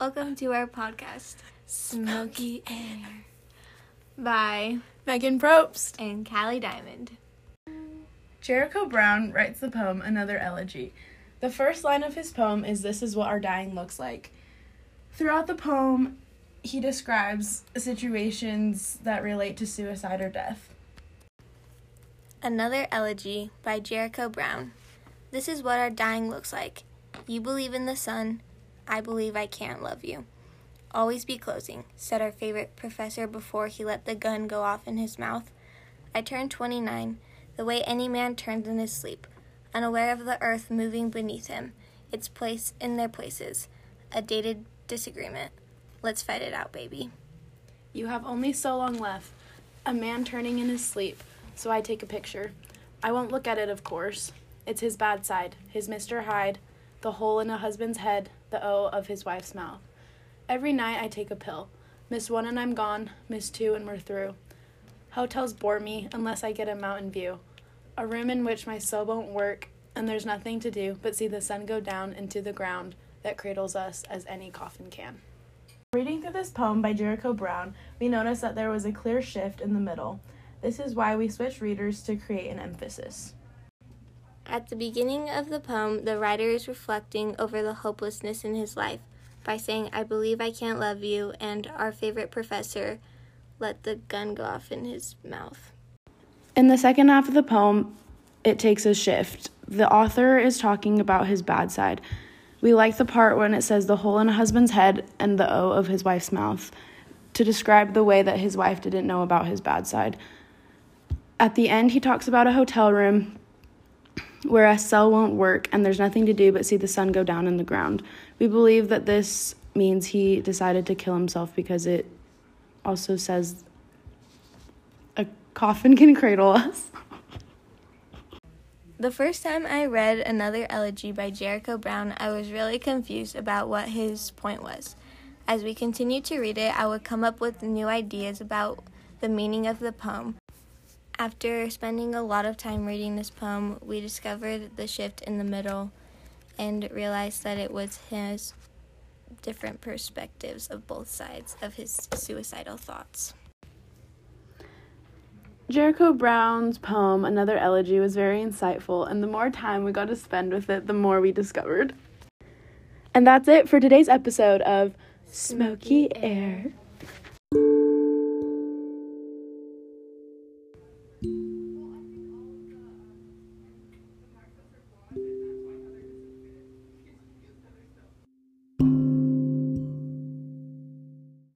Welcome to our podcast, Smoky Air, by Megan Probst. and Callie Diamond. Jericho Brown writes the poem Another Elegy. The first line of his poem is This is what our dying looks like. Throughout the poem, he describes situations that relate to suicide or death. Another Elegy by Jericho Brown. This is what our dying looks like. You believe in the sun. I believe I can't love you. Always be closing, said our favorite professor before he let the gun go off in his mouth. I turned 29, the way any man turns in his sleep, unaware of the earth moving beneath him, its place in their places. A dated disagreement. Let's fight it out, baby. You have only so long left. A man turning in his sleep, so I take a picture. I won't look at it, of course. It's his bad side, his Mr. Hyde, the hole in a husband's head, the O of his wife's mouth. Every night I take a pill. Miss one and I'm gone, miss two and we're through. Hotels bore me unless I get a mountain view. A room in which my soul won't work, and there's nothing to do but see the sun go down into the ground that cradles us as any coffin can. Reading through this poem by Jericho Brown, we notice that there was a clear shift in the middle. This is why we switch readers to create an emphasis. At the beginning of the poem, the writer is reflecting over the hopelessness in his life by saying, I believe I can't love you, and our favorite professor let the gun go off in his mouth. In the second half of the poem, it takes a shift. The author is talking about his bad side. We like the part when it says the hole in a husband's head and the O of his wife's mouth to describe the way that his wife didn't know about his bad side. At the end, he talks about a hotel room where a cell won't work and there's nothing to do but see the sun go down in the ground. We believe that this means he decided to kill himself because it also says a coffin can cradle us. The first time I read another elegy by Jericho Brown, I was really confused about what his point was. As we continued to read it, I would come up with new ideas about the meaning of the poem. After spending a lot of time reading this poem, we discovered the shift in the middle and realized that it was his different perspectives of both sides of his suicidal thoughts. Jericho Brown's poem, Another Elegy, was very insightful, and the more time we got to spend with it, the more we discovered. And that's it for today's episode of Smoky Air.